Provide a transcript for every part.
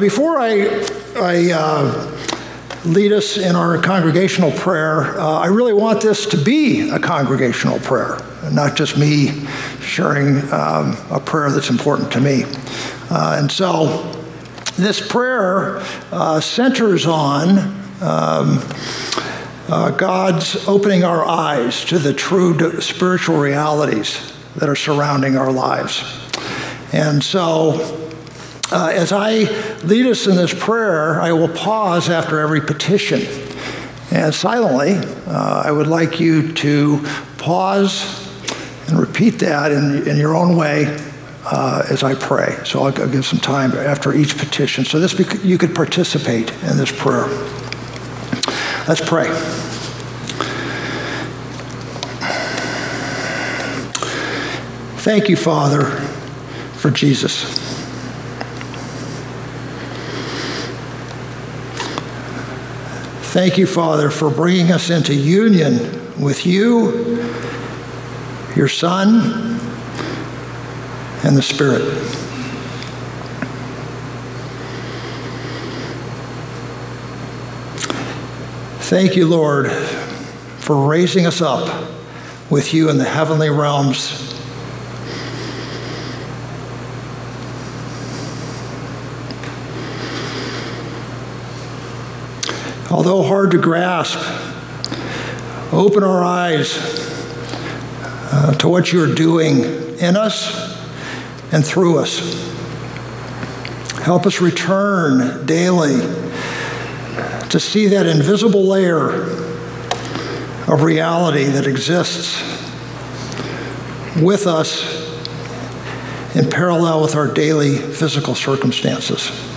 Before I, I uh, lead us in our congregational prayer, uh, I really want this to be a congregational prayer, not just me sharing um, a prayer that's important to me. Uh, and so this prayer uh, centers on um, uh, God's opening our eyes to the true spiritual realities that are surrounding our lives. And so uh, as I lead us in this prayer, I will pause after every petition. And silently, uh, I would like you to pause and repeat that in, in your own way uh, as I pray. So I'll, I'll, give some time after each petition. So this you could participate in this prayer. Let's pray. Thank you, Father, for Jesus. Thank you, Father, for bringing us into union with you, your Son, and the Spirit. Thank you, Lord, for raising us up with you in the heavenly realms although hard to grasp, open our eyes uh, to what you're doing in us and through us. Help us return daily to see that invisible layer of reality that exists with us in parallel with our daily physical circumstances.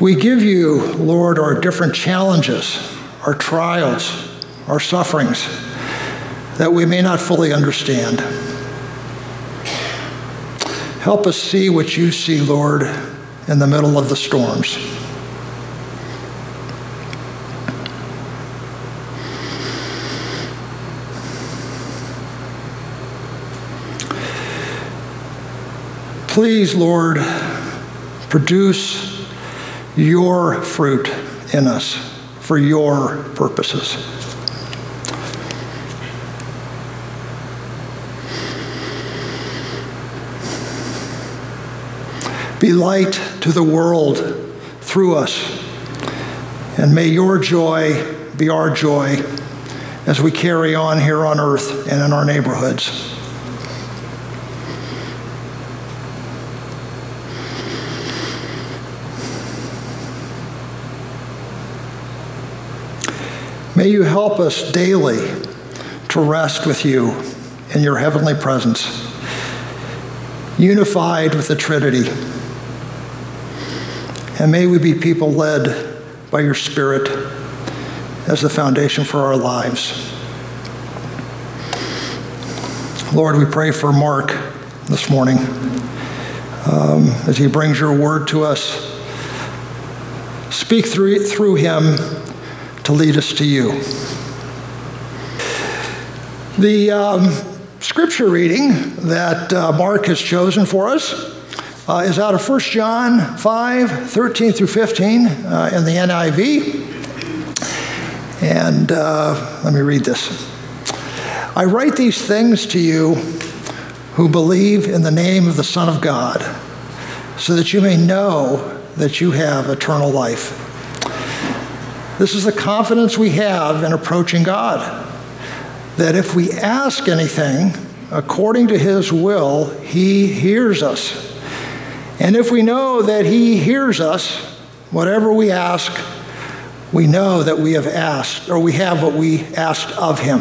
We give you, Lord, our different challenges, our trials, our sufferings that we may not fully understand. Help us see what you see, Lord, in the middle of the storms. Please, Lord, produce your fruit in us for your purposes. Be light to the world through us, and may your joy be our joy as we carry on here on earth and in our neighborhoods. May you help us daily to rest with you in your heavenly presence, unified with the Trinity. And may we be people led by your Spirit as the foundation for our lives. Lord, we pray for Mark this morning um, as he brings your word to us. Speak through, through him to lead us to you. The um, scripture reading that uh, Mark has chosen for us uh, is out of 1 John 5 13 through 15 uh, in the NIV. And uh, let me read this. I write these things to you who believe in the name of the Son of God, so that you may know that you have eternal life. This is the confidence we have in approaching God. That if we ask anything according to His will, He hears us. And if we know that He hears us, whatever we ask, we know that we have asked, or we have what we asked of Him.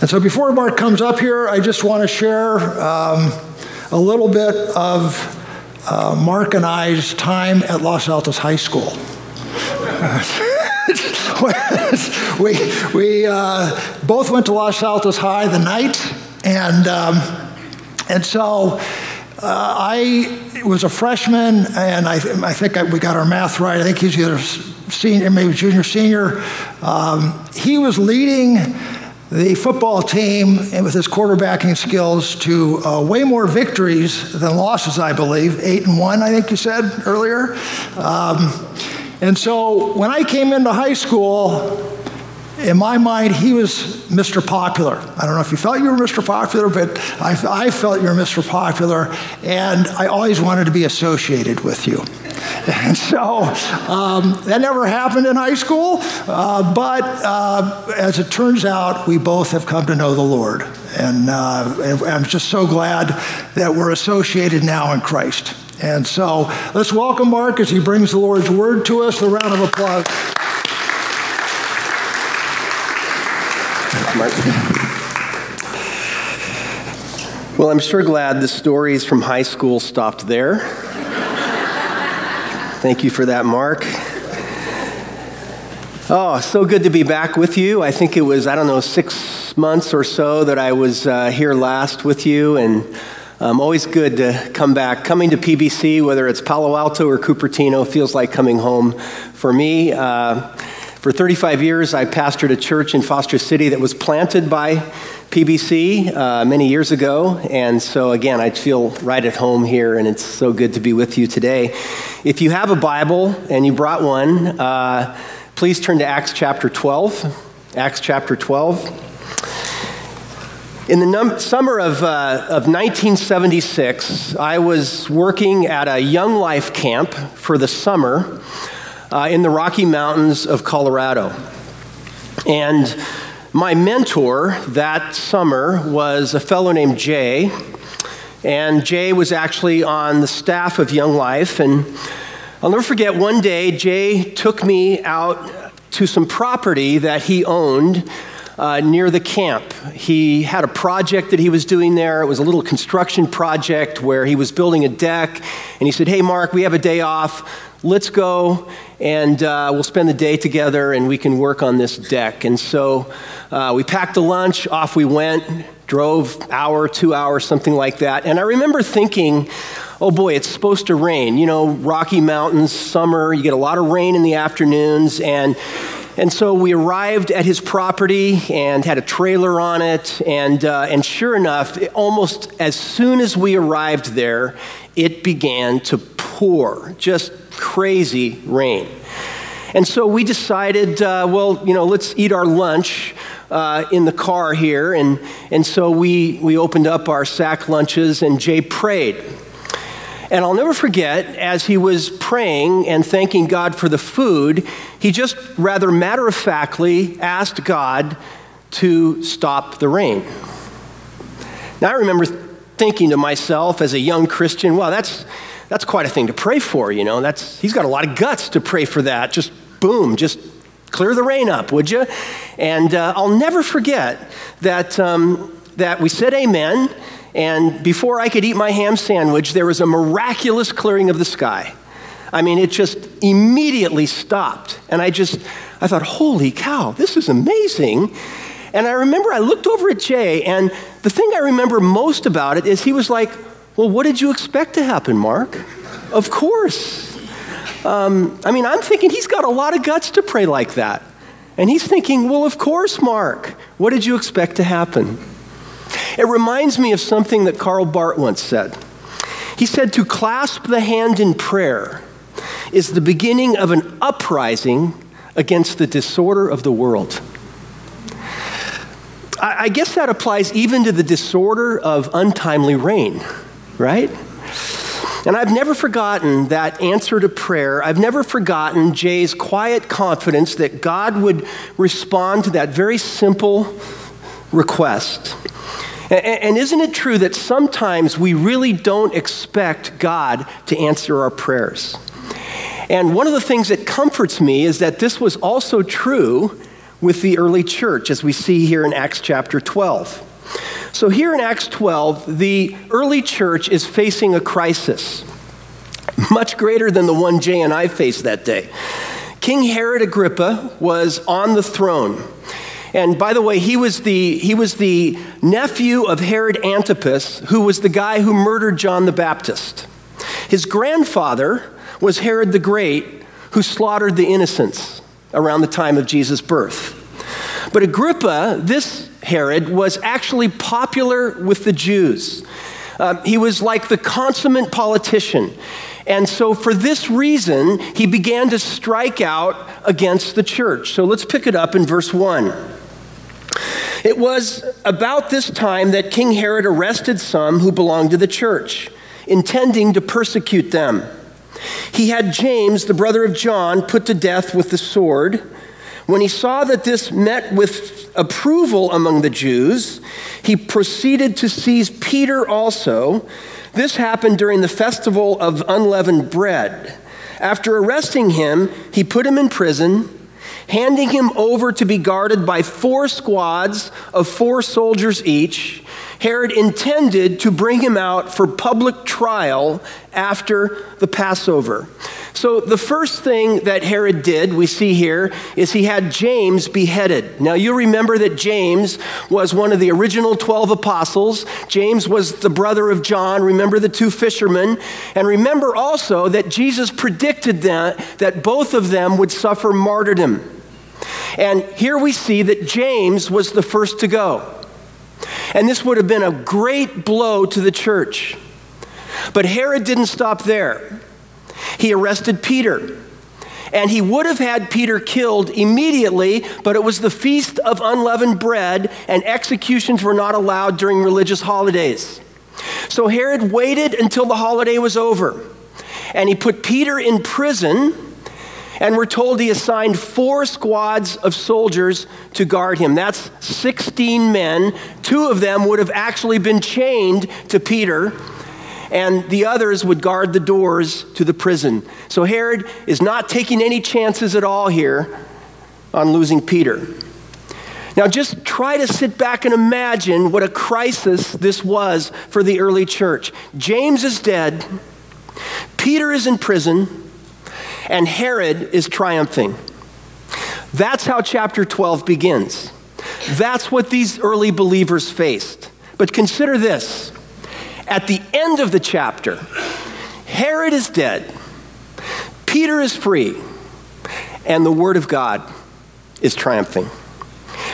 And so before Mark comes up here, I just want to share um, a little bit of uh, Mark and I's time at Los Altos High School. we we uh, both went to Los Altos High the night, and um, and so uh, I was a freshman, and I, th- I think I, we got our math right. I think he's either senior, maybe junior, senior. Um, he was leading the football team with his quarterbacking skills to uh, way more victories than losses, I believe. Eight and one, I think you said earlier. Um, and so when I came into high school, in my mind, he was Mr. Popular. I don't know if you felt you were Mr. Popular, but I, I felt you were Mr. Popular, and I always wanted to be associated with you. And so um, that never happened in high school, uh, but uh, as it turns out, we both have come to know the Lord. And uh, I'm just so glad that we're associated now in Christ. And so let's welcome Mark as he brings the Lord's word to us. A round of applause. Well, I'm sure glad the stories from high school stopped there. Thank you for that, Mark. Oh, so good to be back with you. I think it was, I don't know, six months or so that I was uh, here last with you, and um, always good to come back. Coming to PBC, whether it's Palo Alto or Cupertino, feels like coming home for me. Uh, for 35 years, I pastored a church in Foster City that was planted by PBC uh, many years ago. And so, again, I feel right at home here, and it's so good to be with you today. If you have a Bible and you brought one, uh, please turn to Acts chapter 12. Acts chapter 12. In the num- summer of, uh, of 1976, I was working at a Young Life camp for the summer uh, in the Rocky Mountains of Colorado. And my mentor that summer was a fellow named Jay. And Jay was actually on the staff of Young Life. And I'll never forget one day, Jay took me out to some property that he owned uh, near the camp. He had a project that he was doing there. It was a little construction project where he was building a deck. And he said, Hey, Mark, we have a day off. Let's go and uh, we'll spend the day together and we can work on this deck. And so uh, we packed a lunch, off we went, drove hour, two hours, something like that. And I remember thinking, oh boy, it's supposed to rain. You know, Rocky Mountains, summer, you get a lot of rain in the afternoons. And and so we arrived at his property and had a trailer on it. And, uh, and sure enough, almost as soon as we arrived there, it began to pour. Just crazy rain. And so we decided, uh, well, you know, let's eat our lunch uh, in the car here. And, and so we, we opened up our sack lunches, and Jay prayed. And I'll never forget, as he was praying and thanking God for the food, he just rather matter of factly asked God to stop the rain. Now, I remember thinking to myself as a young Christian, wow, that's, that's quite a thing to pray for, you know. That's, he's got a lot of guts to pray for that. Just boom, just clear the rain up, would you? And uh, I'll never forget that, um, that we said amen, and before I could eat my ham sandwich, there was a miraculous clearing of the sky. I mean, it just immediately stopped. And I just, I thought, holy cow, this is amazing. And I remember I looked over at Jay, and the thing I remember most about it is he was like, well, what did you expect to happen, Mark? Of course. Um, I mean, I'm thinking he's got a lot of guts to pray like that. And he's thinking, well, of course, Mark. What did you expect to happen? It reminds me of something that Karl Barth once said. He said, To clasp the hand in prayer is the beginning of an uprising against the disorder of the world. I guess that applies even to the disorder of untimely rain right? And I've never forgotten that answer to prayer. I've never forgotten Jay's quiet confidence that God would respond to that very simple request. And isn't it true that sometimes we really don't expect God to answer our prayers? And one of the things that comforts me is that this was also true with the early church, as we see here in Acts chapter 12. So, here in Acts 12, the early church is facing a crisis, much greater than the one Jay and I faced that day. King Herod Agrippa was on the throne. And by the way, he was the, he was the nephew of Herod Antipas, who was the guy who murdered John the Baptist. His grandfather was Herod the Great, who slaughtered the innocents around the time of Jesus' birth. But Agrippa, this Herod, was actually popular with the Jews. Um, he was like the consummate politician. And so, for this reason, he began to strike out against the church. So, let's pick it up in verse 1. It was about this time that King Herod arrested some who belonged to the church, intending to persecute them. He had James, the brother of John, put to death with the sword. When he saw that this met with approval among the Jews, he proceeded to seize Peter also. This happened during the festival of unleavened bread. After arresting him, he put him in prison, handing him over to be guarded by four squads of four soldiers each. Herod intended to bring him out for public trial after the Passover. So, the first thing that Herod did, we see here, is he had James beheaded. Now, you remember that James was one of the original 12 apostles. James was the brother of John. Remember the two fishermen. And remember also that Jesus predicted that, that both of them would suffer martyrdom. And here we see that James was the first to go. And this would have been a great blow to the church. But Herod didn't stop there. He arrested Peter. And he would have had Peter killed immediately, but it was the feast of unleavened bread, and executions were not allowed during religious holidays. So Herod waited until the holiday was over, and he put Peter in prison and we're told he assigned four squads of soldiers to guard him. That's 16 men. Two of them would have actually been chained to Peter, and the others would guard the doors to the prison. So Herod is not taking any chances at all here on losing Peter. Now, just try to sit back and imagine what a crisis this was for the early church. James is dead, Peter is in prison and Herod is triumphing. That's how chapter 12 begins. That's what these early believers faced. But consider this at the end of the chapter, Herod is dead, Peter is free, and the Word of God is triumphing.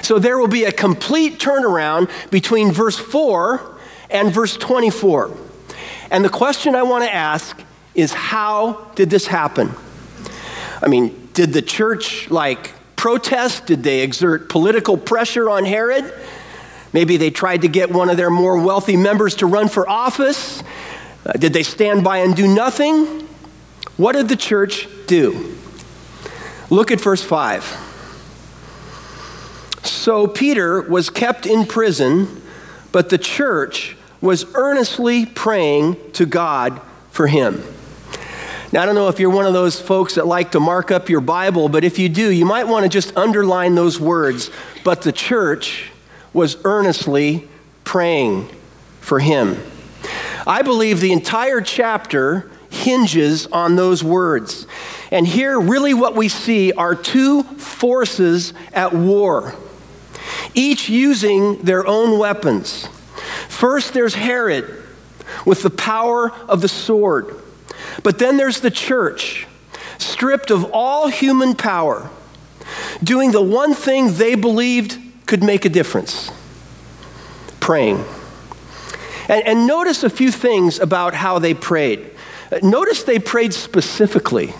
So there will be a complete turnaround between verse 4 and verse 24. And the question I want to ask is how did this happen? I mean, did the church like protest? Did they exert political pressure on Herod? Maybe they tried to get one of their more wealthy members to run for office. Uh, did they stand by and do nothing? What did the church do? Look at verse 5. So Peter was kept in prison, but the church was earnestly praying to God for him. Now, I don't know if you're one of those folks that like to mark up your Bible, but if you do, you might want to just underline those words. But the church was earnestly praying for him. I believe the entire chapter hinges on those words. And here, really, what we see are two forces at war, each using their own weapons. First, there's Herod with the power of the sword. But then there's the church, stripped of all human power, doing the one thing they believed could make a difference praying. And, and notice a few things about how they prayed. Notice they prayed specifically.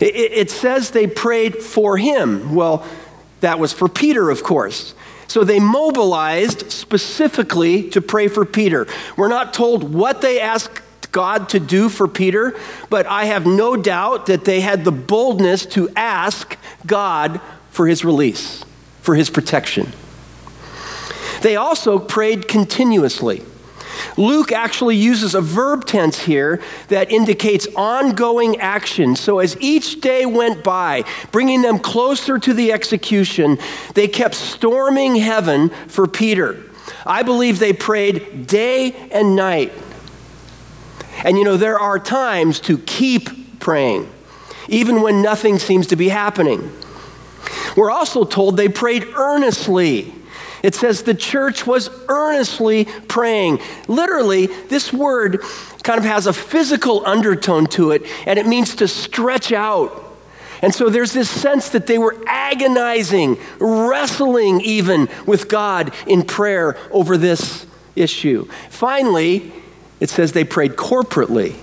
It, it says they prayed for him. Well, that was for Peter, of course. So they mobilized specifically to pray for Peter. We're not told what they asked God to do for Peter, but I have no doubt that they had the boldness to ask God for his release, for his protection. They also prayed continuously. Luke actually uses a verb tense here that indicates ongoing action. So, as each day went by, bringing them closer to the execution, they kept storming heaven for Peter. I believe they prayed day and night. And you know, there are times to keep praying, even when nothing seems to be happening. We're also told they prayed earnestly. It says the church was earnestly praying. Literally, this word kind of has a physical undertone to it, and it means to stretch out. And so there's this sense that they were agonizing, wrestling even with God in prayer over this issue. Finally, it says they prayed corporately.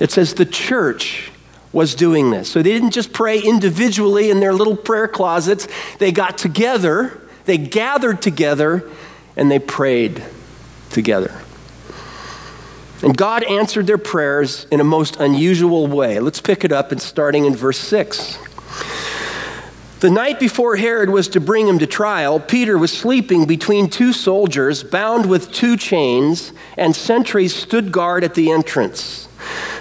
It says the church was doing this. So they didn't just pray individually in their little prayer closets, they got together, they gathered together, and they prayed together. And God answered their prayers in a most unusual way. Let's pick it up and starting in verse 6. The night before Herod was to bring him to trial, Peter was sleeping between two soldiers, bound with two chains, and sentries stood guard at the entrance.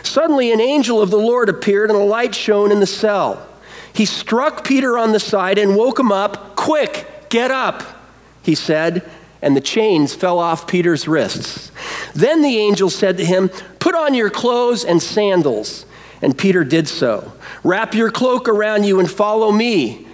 Suddenly, an angel of the Lord appeared, and a light shone in the cell. He struck Peter on the side and woke him up. Quick, get up, he said, and the chains fell off Peter's wrists. Then the angel said to him, Put on your clothes and sandals. And Peter did so. Wrap your cloak around you and follow me,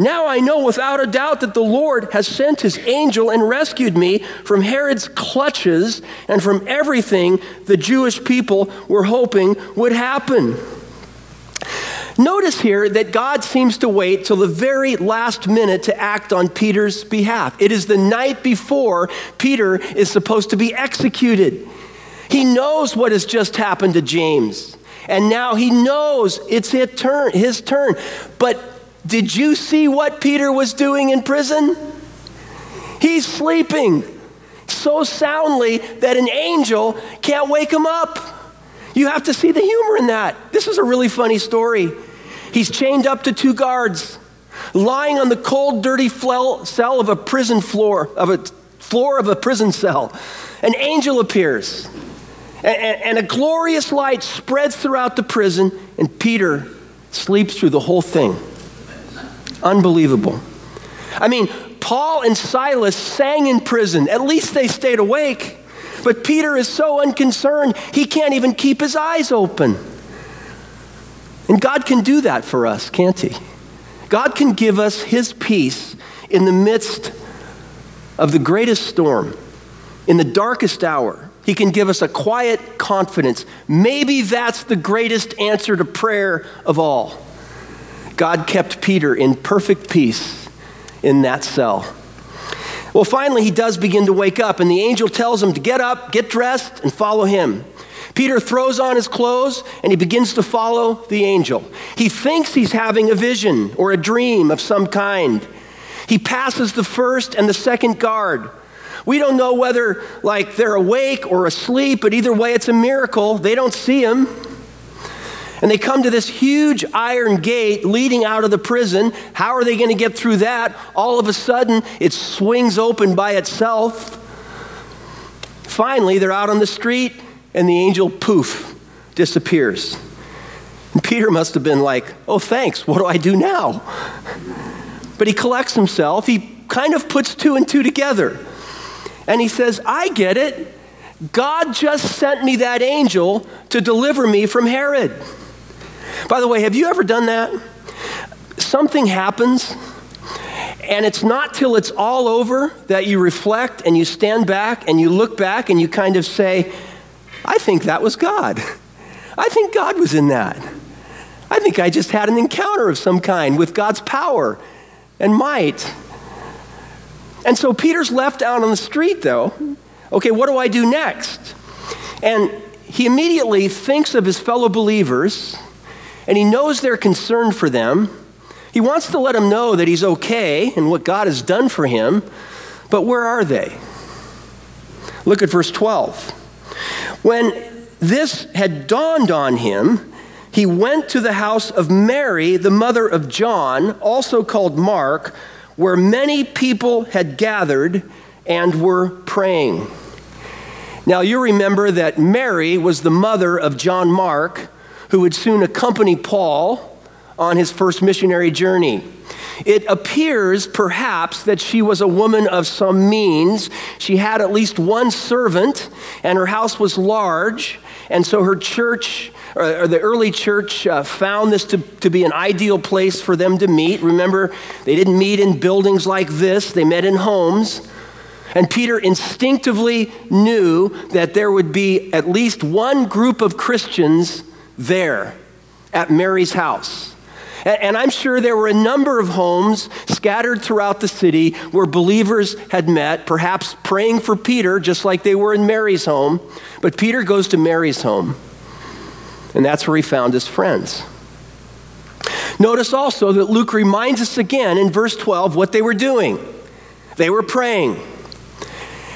Now I know without a doubt that the Lord has sent his angel and rescued me from Herod's clutches and from everything the Jewish people were hoping would happen. Notice here that God seems to wait till the very last minute to act on Peter's behalf. It is the night before Peter is supposed to be executed. He knows what has just happened to James, and now he knows it's his turn. His turn. But did you see what Peter was doing in prison? He's sleeping so soundly that an angel can't wake him up. You have to see the humor in that. This is a really funny story. He's chained up to two guards, lying on the cold, dirty cell of a prison floor, of a floor of a prison cell. An angel appears, and, a glorious light spreads throughout the prison, and Peter sleeps through the whole thing. Unbelievable. I mean, Paul and Silas sang in prison. At least they stayed awake. But Peter is so unconcerned, he can't even keep his eyes open. And God can do that for us, can't He? God can give us His peace in the midst of the greatest storm, in the darkest hour. He can give us a quiet confidence. Maybe that's the greatest answer to prayer of all. God kept Peter in perfect peace in that cell. Well, finally, he does begin to wake up, and the angel tells him to get up, get dressed, and follow him. Peter throws on his clothes and he begins to follow the angel. He thinks he's having a vision or a dream of some kind. He passes the first and the second guard. We don't know whether like they're awake or asleep, but either way it's a miracle. They don't see him. And they come to this huge iron gate leading out of the prison. How are they going to get through that? All of a sudden, it swings open by itself. Finally, they're out on the street and the angel, poof, disappears. And Peter must have been like, oh, thanks, what do I do now? But he collects himself, he kind of puts two and two together. And he says, I get it. God just sent me that angel to deliver me from Herod. By the way, have you ever done that? Something happens, and it's not till it's all over that you reflect and you stand back and you look back and you kind of say, I think that was God. I think God was in that. I think I just had an encounter of some kind with God's power and might. And so Peter's left out on the street, though. Okay, what do I do next? And he immediately thinks of his fellow believers, and he knows they're concerned for them. He wants to let them know that he's okay and what God has done for him, but where are they? Look at verse 12. When this had dawned on him, he went to the house of Mary, the mother of John, also called Mark, where many people had gathered and were praying. Now, you remember that Mary was the mother of John Mark, who would soon accompany Paul on his first missionary journey. It appears, perhaps, that she was a woman of some means. She had at least one servant, and her house was large, and so her church, or the early church, uh, found this to, to be an ideal place for them to meet. Remember, they didn't meet in buildings like this, they met in homes. And Peter instinctively knew that there would be at least one group of Christians there at Mary's house. And I'm sure there were a number of homes scattered throughout the city where believers had met, perhaps praying for Peter, just like they were in Mary's home. But Peter goes to Mary's home, and that's where he found his friends. Notice also that Luke reminds us again in verse 12 what they were doing. They were praying.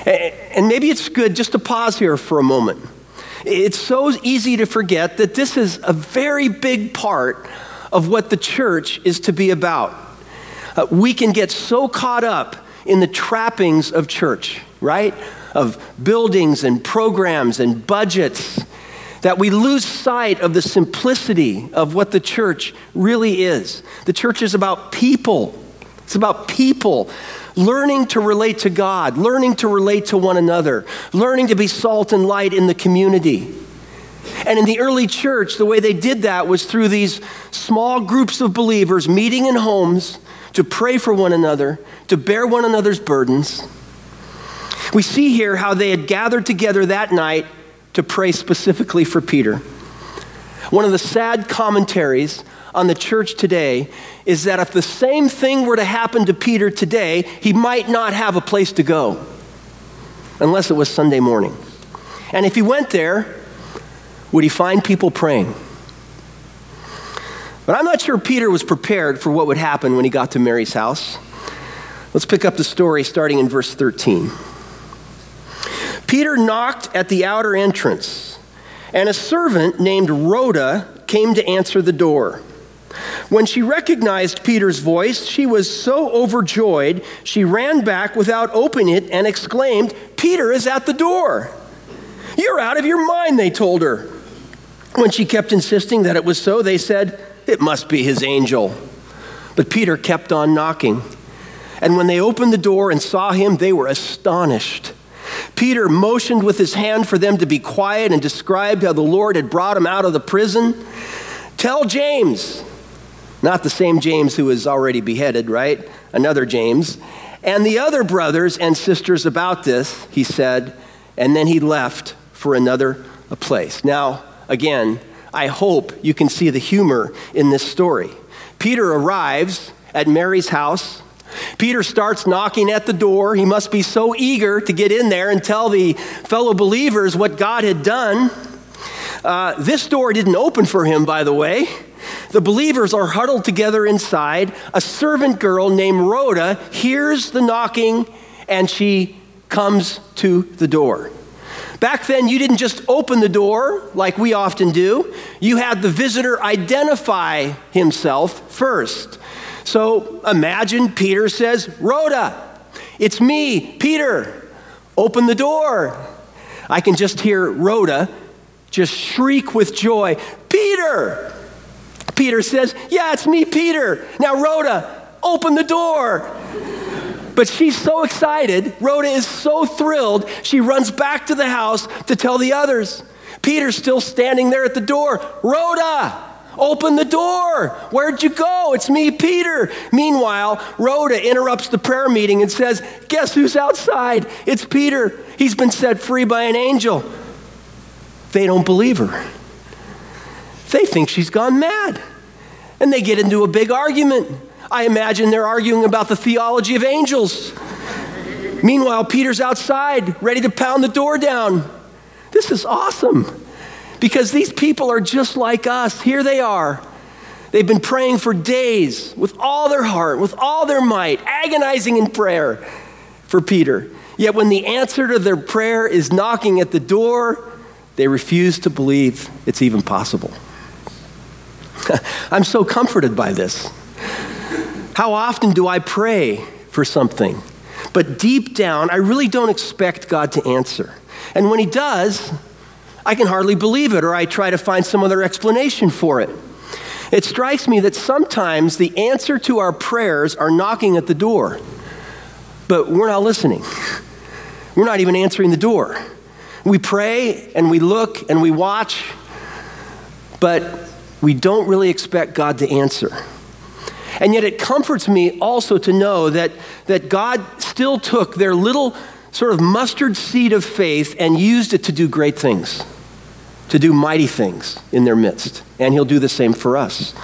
And maybe it's good just to pause here for a moment. It's so easy to forget that this is a very big part of what the church is to be about. Uh, we can get so caught up in the trappings of church, right? Of buildings and programs and budgets that we lose sight of the simplicity of what the church really is. The church is about people. It's about people learning to relate to God, learning to relate to one another, learning to be salt and light in the community. And in the early church, the way they did that was through these small groups of believers meeting in homes to pray for one another, to bear one another's burdens. We see here how they had gathered together that night to pray specifically for Peter. One of the sad commentaries on the church today is that if the same thing were to happen to Peter today, he might not have a place to go unless it was Sunday morning. And if he went there, would he find people praying? But I'm not sure Peter was prepared for what would happen when he got to Mary's house. Let's pick up the story starting in verse 13. Peter knocked at the outer entrance, and a servant named Rhoda came to answer the door. When she recognized Peter's voice, she was so overjoyed, she ran back without opening it and exclaimed, Peter is at the door. You're out of your mind, they told her. When she kept insisting that it was so, they said, It must be his angel. But Peter kept on knocking. And when they opened the door and saw him, they were astonished. Peter motioned with his hand for them to be quiet and described how the Lord had brought him out of the prison. Tell James, not the same James who was already beheaded, right? Another James. And the other brothers and sisters about this, he said, and then he left for another place. Now, again, I hope you can see the humor in this story. Peter arrives at Mary's house. Peter starts knocking at the door. He must be so eager to get in there and tell the fellow believers what God had done. Uh, this door didn't open for him, by the way. The believers are huddled together inside. A servant girl named Rhoda hears the knocking and she comes to the door. Back then, you didn't just open the door like we often do, you had the visitor identify himself first. So imagine Peter says, Rhoda, it's me, Peter, open the door. I can just hear Rhoda just shriek with joy, Peter! Peter says, Yeah, it's me, Peter. Now, Rhoda, open the door. But she's so excited. Rhoda is so thrilled. She runs back to the house to tell the others. Peter's still standing there at the door. Rhoda, open the door. Where'd you go? It's me, Peter. Meanwhile, Rhoda interrupts the prayer meeting and says, Guess who's outside? It's Peter. He's been set free by an angel. They don't believe her. They think she's gone mad. And they get into a big argument. I imagine they're arguing about the theology of angels. Meanwhile, Peter's outside, ready to pound the door down. This is awesome because these people are just like us. Here they are. They've been praying for days with all their heart, with all their might, agonizing in prayer for Peter. Yet when the answer to their prayer is knocking at the door, they refuse to believe it's even possible. I'm so comforted by this. How often do I pray for something? But deep down, I really don't expect God to answer. And when He does, I can hardly believe it, or I try to find some other explanation for it. It strikes me that sometimes the answer to our prayers are knocking at the door, but we're not listening. We're not even answering the door. We pray and we look and we watch, but we don't really expect God to answer. And yet it comforts me also to know that, that God still took their little sort of mustard seed of faith and used it to do great things, to do mighty things in their midst. And He'll do the same for us.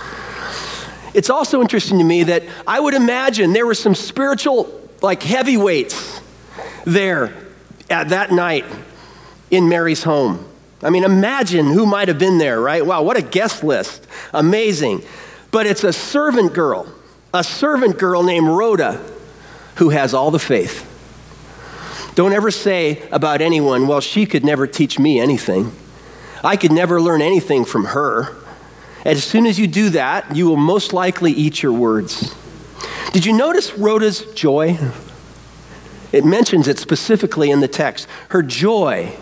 It's also interesting to me that I would imagine there were some spiritual, like heavyweights there at that night in Mary's home. I mean, imagine who might have been there, right? Wow, what a guest list. Amazing. But it's a servant girl, a servant girl named Rhoda, who has all the faith. Don't ever say about anyone, well, she could never teach me anything. I could never learn anything from her. As soon as you do that, you will most likely eat your words. Did you notice Rhoda's joy? It mentions it specifically in the text. Her joy,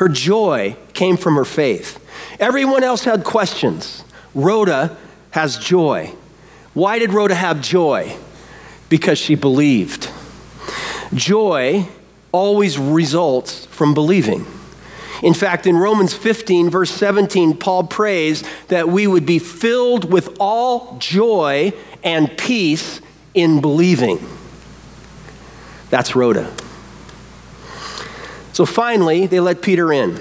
her joy came from her faith. Everyone else had questions. Rhoda has joy. Why did Rhoda have joy? Because she believed. Joy always results from believing. In fact, in Romans 15, verse 17, Paul prays that we would be filled with all joy and peace in believing. That's Rhoda. So finally, they let Peter in.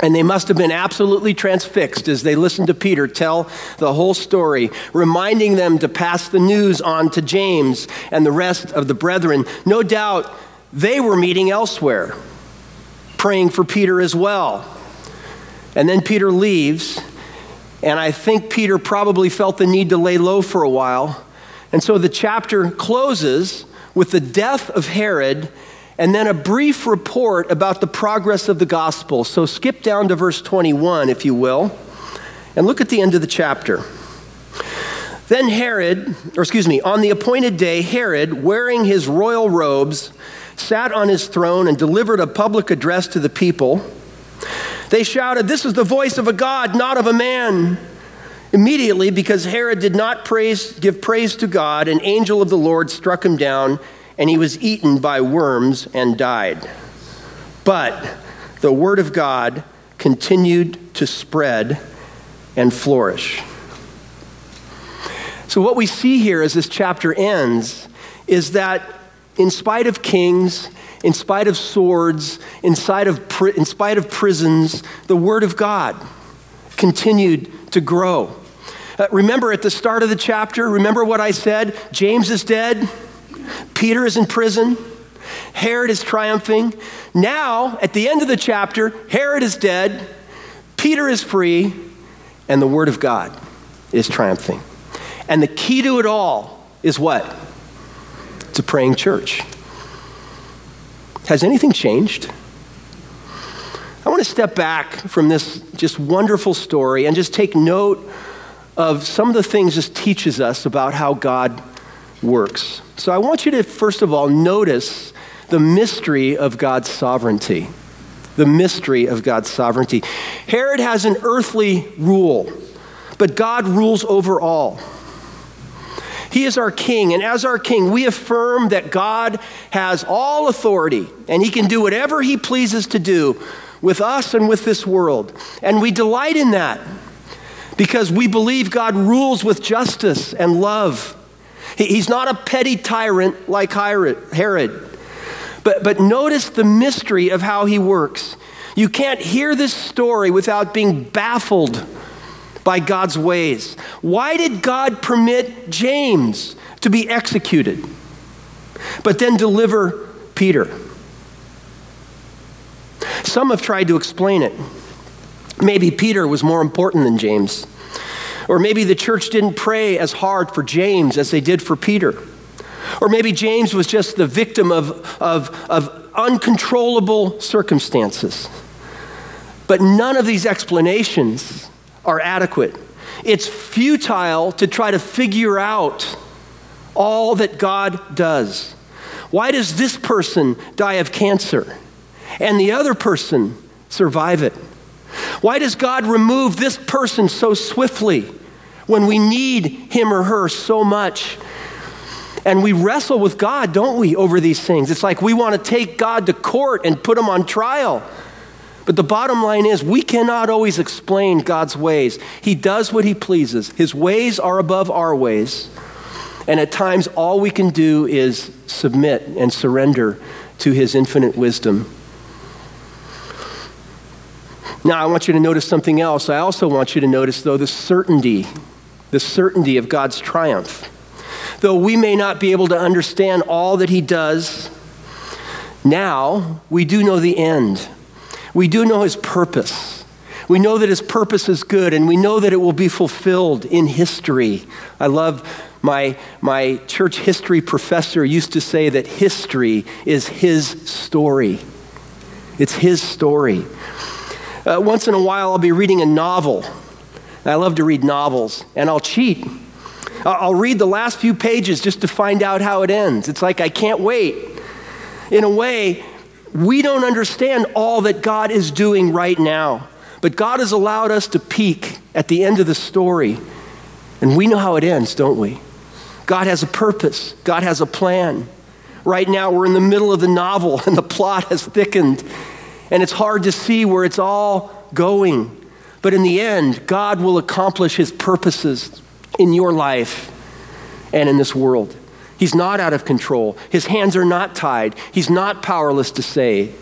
And they must have been absolutely transfixed as they listened to Peter tell the whole story, reminding them to pass the news on to James and the rest of the brethren. No doubt they were meeting elsewhere, praying for Peter as well. And then Peter leaves, and I think Peter probably felt the need to lay low for a while. And so the chapter closes with the death of Herod and then a brief report about the progress of the gospel. So skip down to verse 21, if you will, and look at the end of the chapter. Then Herod, or excuse me, on the appointed day, Herod, wearing his royal robes, sat on his throne and delivered a public address to the people. They shouted, This is the voice of a God, not of a man. Immediately, because Herod did not praise, give praise to God, an angel of the Lord struck him down and he was eaten by worms and died. But the word of God continued to spread and flourish. So, what we see here as this chapter ends is that in spite of kings, in spite of swords, in spite of, in spite of prisons, the word of God continued to grow. Uh, remember at the start of the chapter, remember what I said? James is dead. Peter is in prison. Herod is triumphing. Now, at the end of the chapter, Herod is dead. Peter is free. And the Word of God is triumphing. And the key to it all is what? It's a praying church. Has anything changed? I want to step back from this just wonderful story and just take note of some of the things this teaches us about how God works. So I want you to, first of all, notice the mystery of God's sovereignty. The mystery of God's sovereignty. Herod has an earthly rule, but God rules over all. He is our king, and as our king, we affirm that God has all authority and he can do whatever he pleases to do with us and with this world. And we delight in that because we believe God rules with justice and love He's not a petty tyrant like Herod. But, but notice the mystery of how he works. You can't hear this story without being baffled by God's ways. Why did God permit James to be executed, but then deliver Peter? Some have tried to explain it. Maybe Peter was more important than James. Or maybe the church didn't pray as hard for James as they did for Peter. Or maybe James was just the victim of, of, of uncontrollable circumstances. But none of these explanations are adequate. It's futile to try to figure out all that God does. Why does this person die of cancer and the other person survive it? Why does God remove this person so swiftly when we need him or her so much? And we wrestle with God, don't we, over these things? It's like we want to take God to court and put him on trial. But the bottom line is, we cannot always explain God's ways. He does what He pleases. His ways are above our ways. And at times, all we can do is submit and surrender to His infinite wisdom. Now, I want you to notice something else. I also want you to notice, though, the certainty, the certainty of God's triumph. Though we may not be able to understand all that He does, now we do know the end. We do know his purpose. We know that his purpose is good, and we know that it will be fulfilled in history. I love my, my church history professor used to say that history is his story. It's his story. Uh, once in a while, I'll be reading a novel. I love to read novels, and I'll cheat. I'll read the last few pages just to find out how it ends. It's like I can't wait. In a way, we don't understand all that God is doing right now, but God has allowed us to peek at the end of the story, and we know how it ends, don't we? God has a purpose, God has a plan. Right now, we're in the middle of the novel, and the plot has thickened, and it's hard to see where it's all going. But in the end, God will accomplish his purposes in your life and in this world. He's not out of control. His hands are not tied. He's not powerless to save.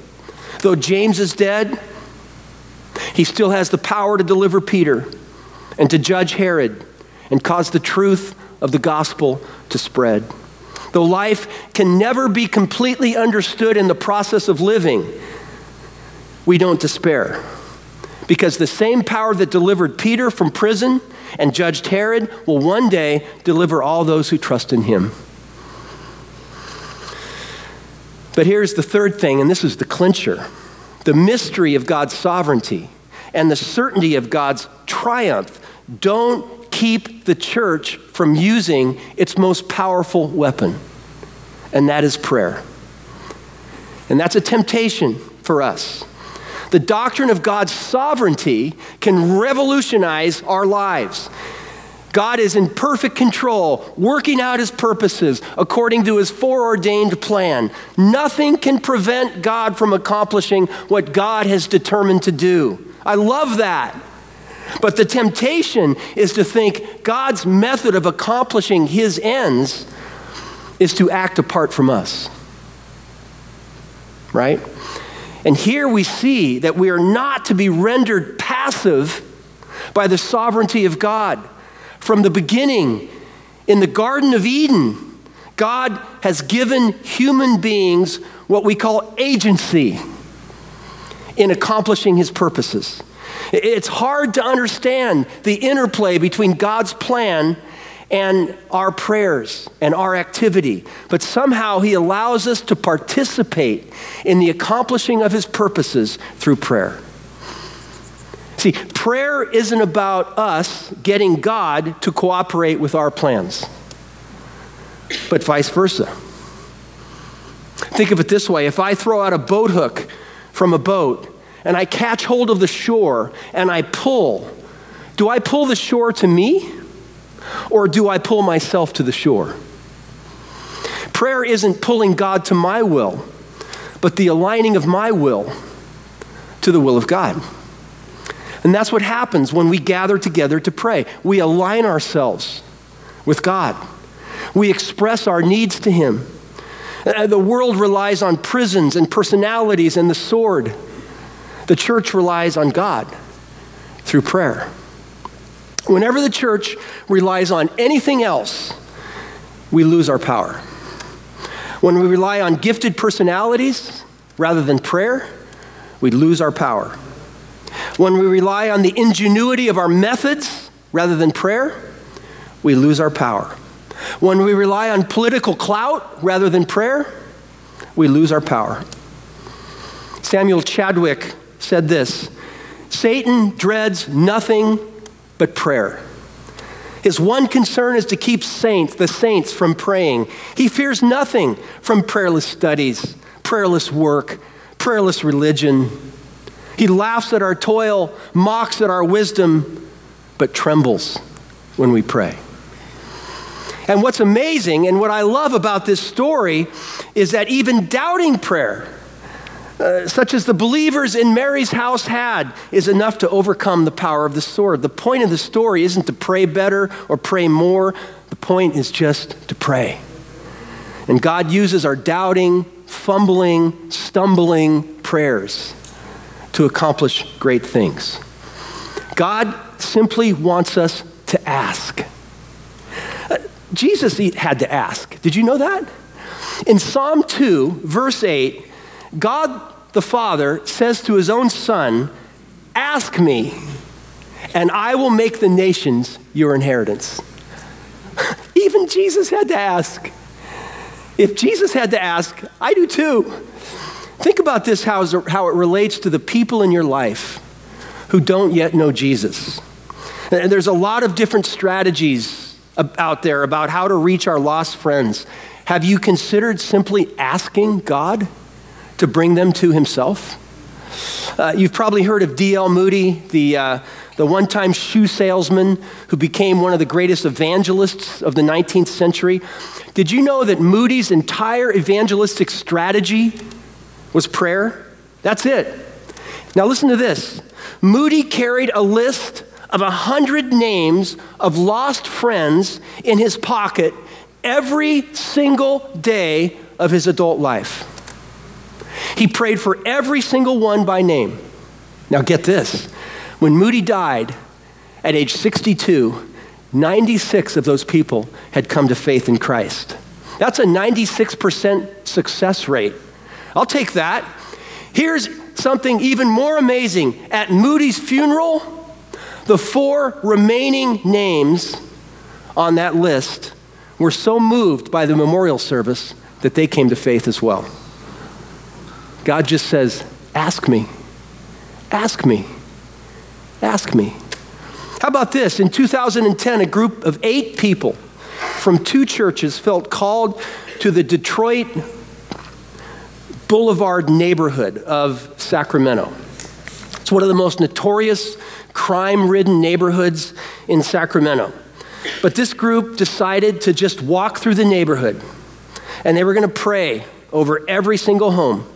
Though James is dead, he still has the power to deliver Peter and to judge Herod and cause the truth of the gospel to spread. Though life can never be completely understood in the process of living, we don't despair. Because the same power that delivered Peter from prison and judged Herod will one day deliver all those who trust in him. But here's the third thing, and this is the clincher the mystery of God's sovereignty and the certainty of God's triumph don't keep the church from using its most powerful weapon, and that is prayer. And that's a temptation for us. The doctrine of God's sovereignty can revolutionize our lives. God is in perfect control, working out his purposes according to his foreordained plan. Nothing can prevent God from accomplishing what God has determined to do. I love that. But the temptation is to think God's method of accomplishing his ends is to act apart from us. Right? And here we see that we are not to be rendered passive by the sovereignty of God. From the beginning, in the Garden of Eden, God has given human beings what we call agency in accomplishing his purposes. It's hard to understand the interplay between God's plan and our prayers and our activity, but somehow he allows us to participate in the accomplishing of his purposes through prayer. See, prayer isn't about us getting God to cooperate with our plans, but vice versa. Think of it this way if I throw out a boat hook from a boat and I catch hold of the shore and I pull, do I pull the shore to me or do I pull myself to the shore? Prayer isn't pulling God to my will, but the aligning of my will to the will of God. And that's what happens when we gather together to pray. We align ourselves with God, we express our needs to Him. Uh, the world relies on prisons and personalities and the sword. The church relies on God through prayer. Whenever the church relies on anything else, we lose our power. When we rely on gifted personalities rather than prayer, we lose our power. When we rely on the ingenuity of our methods rather than prayer, we lose our power. When we rely on political clout rather than prayer, we lose our power. Samuel Chadwick said this Satan dreads nothing but prayer. His one concern is to keep saints, the saints, from praying. He fears nothing from prayerless studies, prayerless work, prayerless religion. He laughs at our toil, mocks at our wisdom, but trembles when we pray. And what's amazing and what I love about this story is that even doubting prayer, uh, such as the believers in Mary's house had, is enough to overcome the power of the sword. The point of the story isn't to pray better or pray more, the point is just to pray. And God uses our doubting, fumbling, stumbling prayers to accomplish great things. God simply wants us to ask. Uh, Jesus had to ask. Did you know that? In Psalm 2, verse 8, God the Father says to his own Son, Ask me, and I will make the nations your inheritance. Even Jesus had to ask. If Jesus had to ask, I do too. Think about this how, how it relates to the people in your life who don't yet know Jesus. And there's a lot of different strategies out there about how to reach our lost friends. Have you considered simply asking God to bring them to Himself? Uh, you've probably heard of D.L. Moody, the, uh, the one time shoe salesman who became one of the greatest evangelists of the 19th century. Did you know that Moody's entire evangelistic strategy was prayer? That's it. Now, listen to this Moody carried a list of a hundred names of lost friends in his pocket every single day of his adult life. He prayed for every single one by name. Now, get this when Moody died at age 62, 96 of those people had come to faith in Christ. That's a 96% success rate. I'll take that. Here's something even more amazing. At Moody's funeral, the four remaining names on that list were so moved by the memorial service that they came to faith as well. God just says, Ask me. Ask me. Ask me. How about this? In 2010, a group of eight people from two churches felt called to the Detroit Boulevard neighborhood of Sacramento. It's one of the most notorious crime ridden neighborhoods in Sacramento. But this group decided to just walk through the neighborhood and they were going to pray over every single home.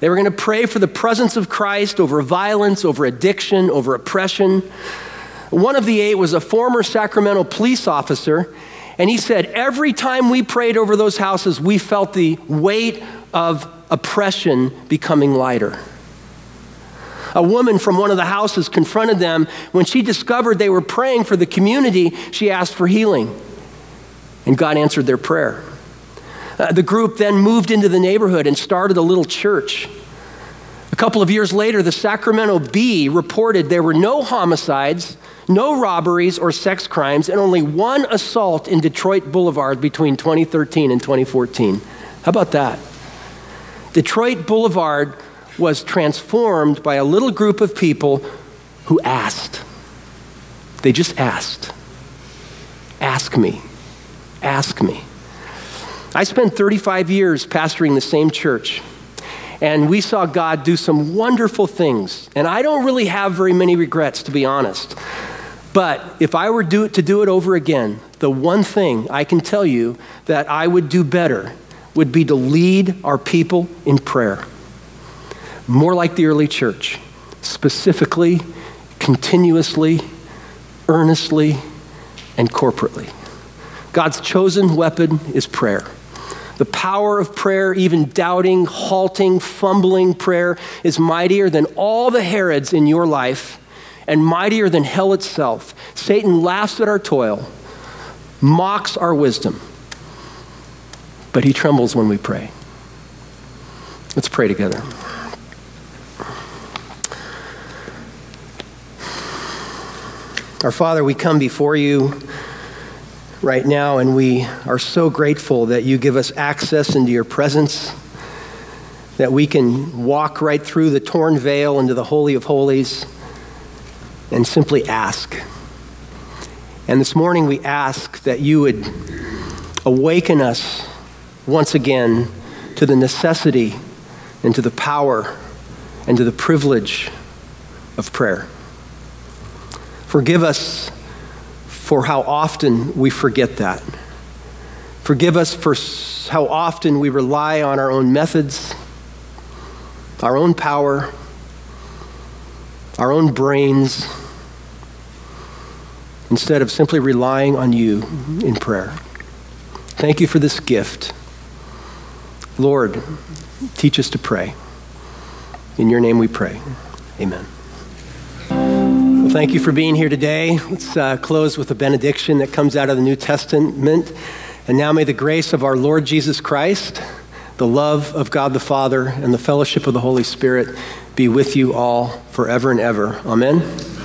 They were going to pray for the presence of Christ over violence, over addiction, over oppression. One of the eight was a former Sacramento police officer, and he said, Every time we prayed over those houses, we felt the weight of oppression becoming lighter. A woman from one of the houses confronted them. When she discovered they were praying for the community, she asked for healing. And God answered their prayer. Uh, the group then moved into the neighborhood and started a little church. A couple of years later, the Sacramento Bee reported there were no homicides, no robberies or sex crimes, and only one assault in Detroit Boulevard between 2013 and 2014. How about that? Detroit Boulevard was transformed by a little group of people who asked. They just asked. Ask me. Ask me. I spent 35 years pastoring the same church, and we saw God do some wonderful things. And I don't really have very many regrets, to be honest. But if I were do, to do it over again, the one thing I can tell you that I would do better would be to lead our people in prayer. More like the early church, specifically, continuously, earnestly, and corporately. God's chosen weapon is prayer. The power of prayer, even doubting, halting, fumbling prayer, is mightier than all the Herods in your life and mightier than hell itself. Satan laughs at our toil, mocks our wisdom, but he trembles when we pray. Let's pray together. Our Father, we come before you right now, and we are so grateful that you give us access into your presence, that we can walk right through the torn veil into the Holy of Holies and simply ask. And this morning we ask that you would awaken us once again to the necessity and to the power and to the privilege of prayer. Forgive us for how often we forget that. Forgive us for how often we rely on our own methods, our own power, our own brains, instead of simply relying on you in prayer. Thank you for this gift. Lord, teach us to pray. In your name we pray. Amen. Thank you for being here today. Let's uh, close with a benediction that comes out of the New Testament. And now may the grace of our Lord Jesus Christ, the love of God the Father, and the fellowship of the Holy Spirit be with you all forever and ever. Amen.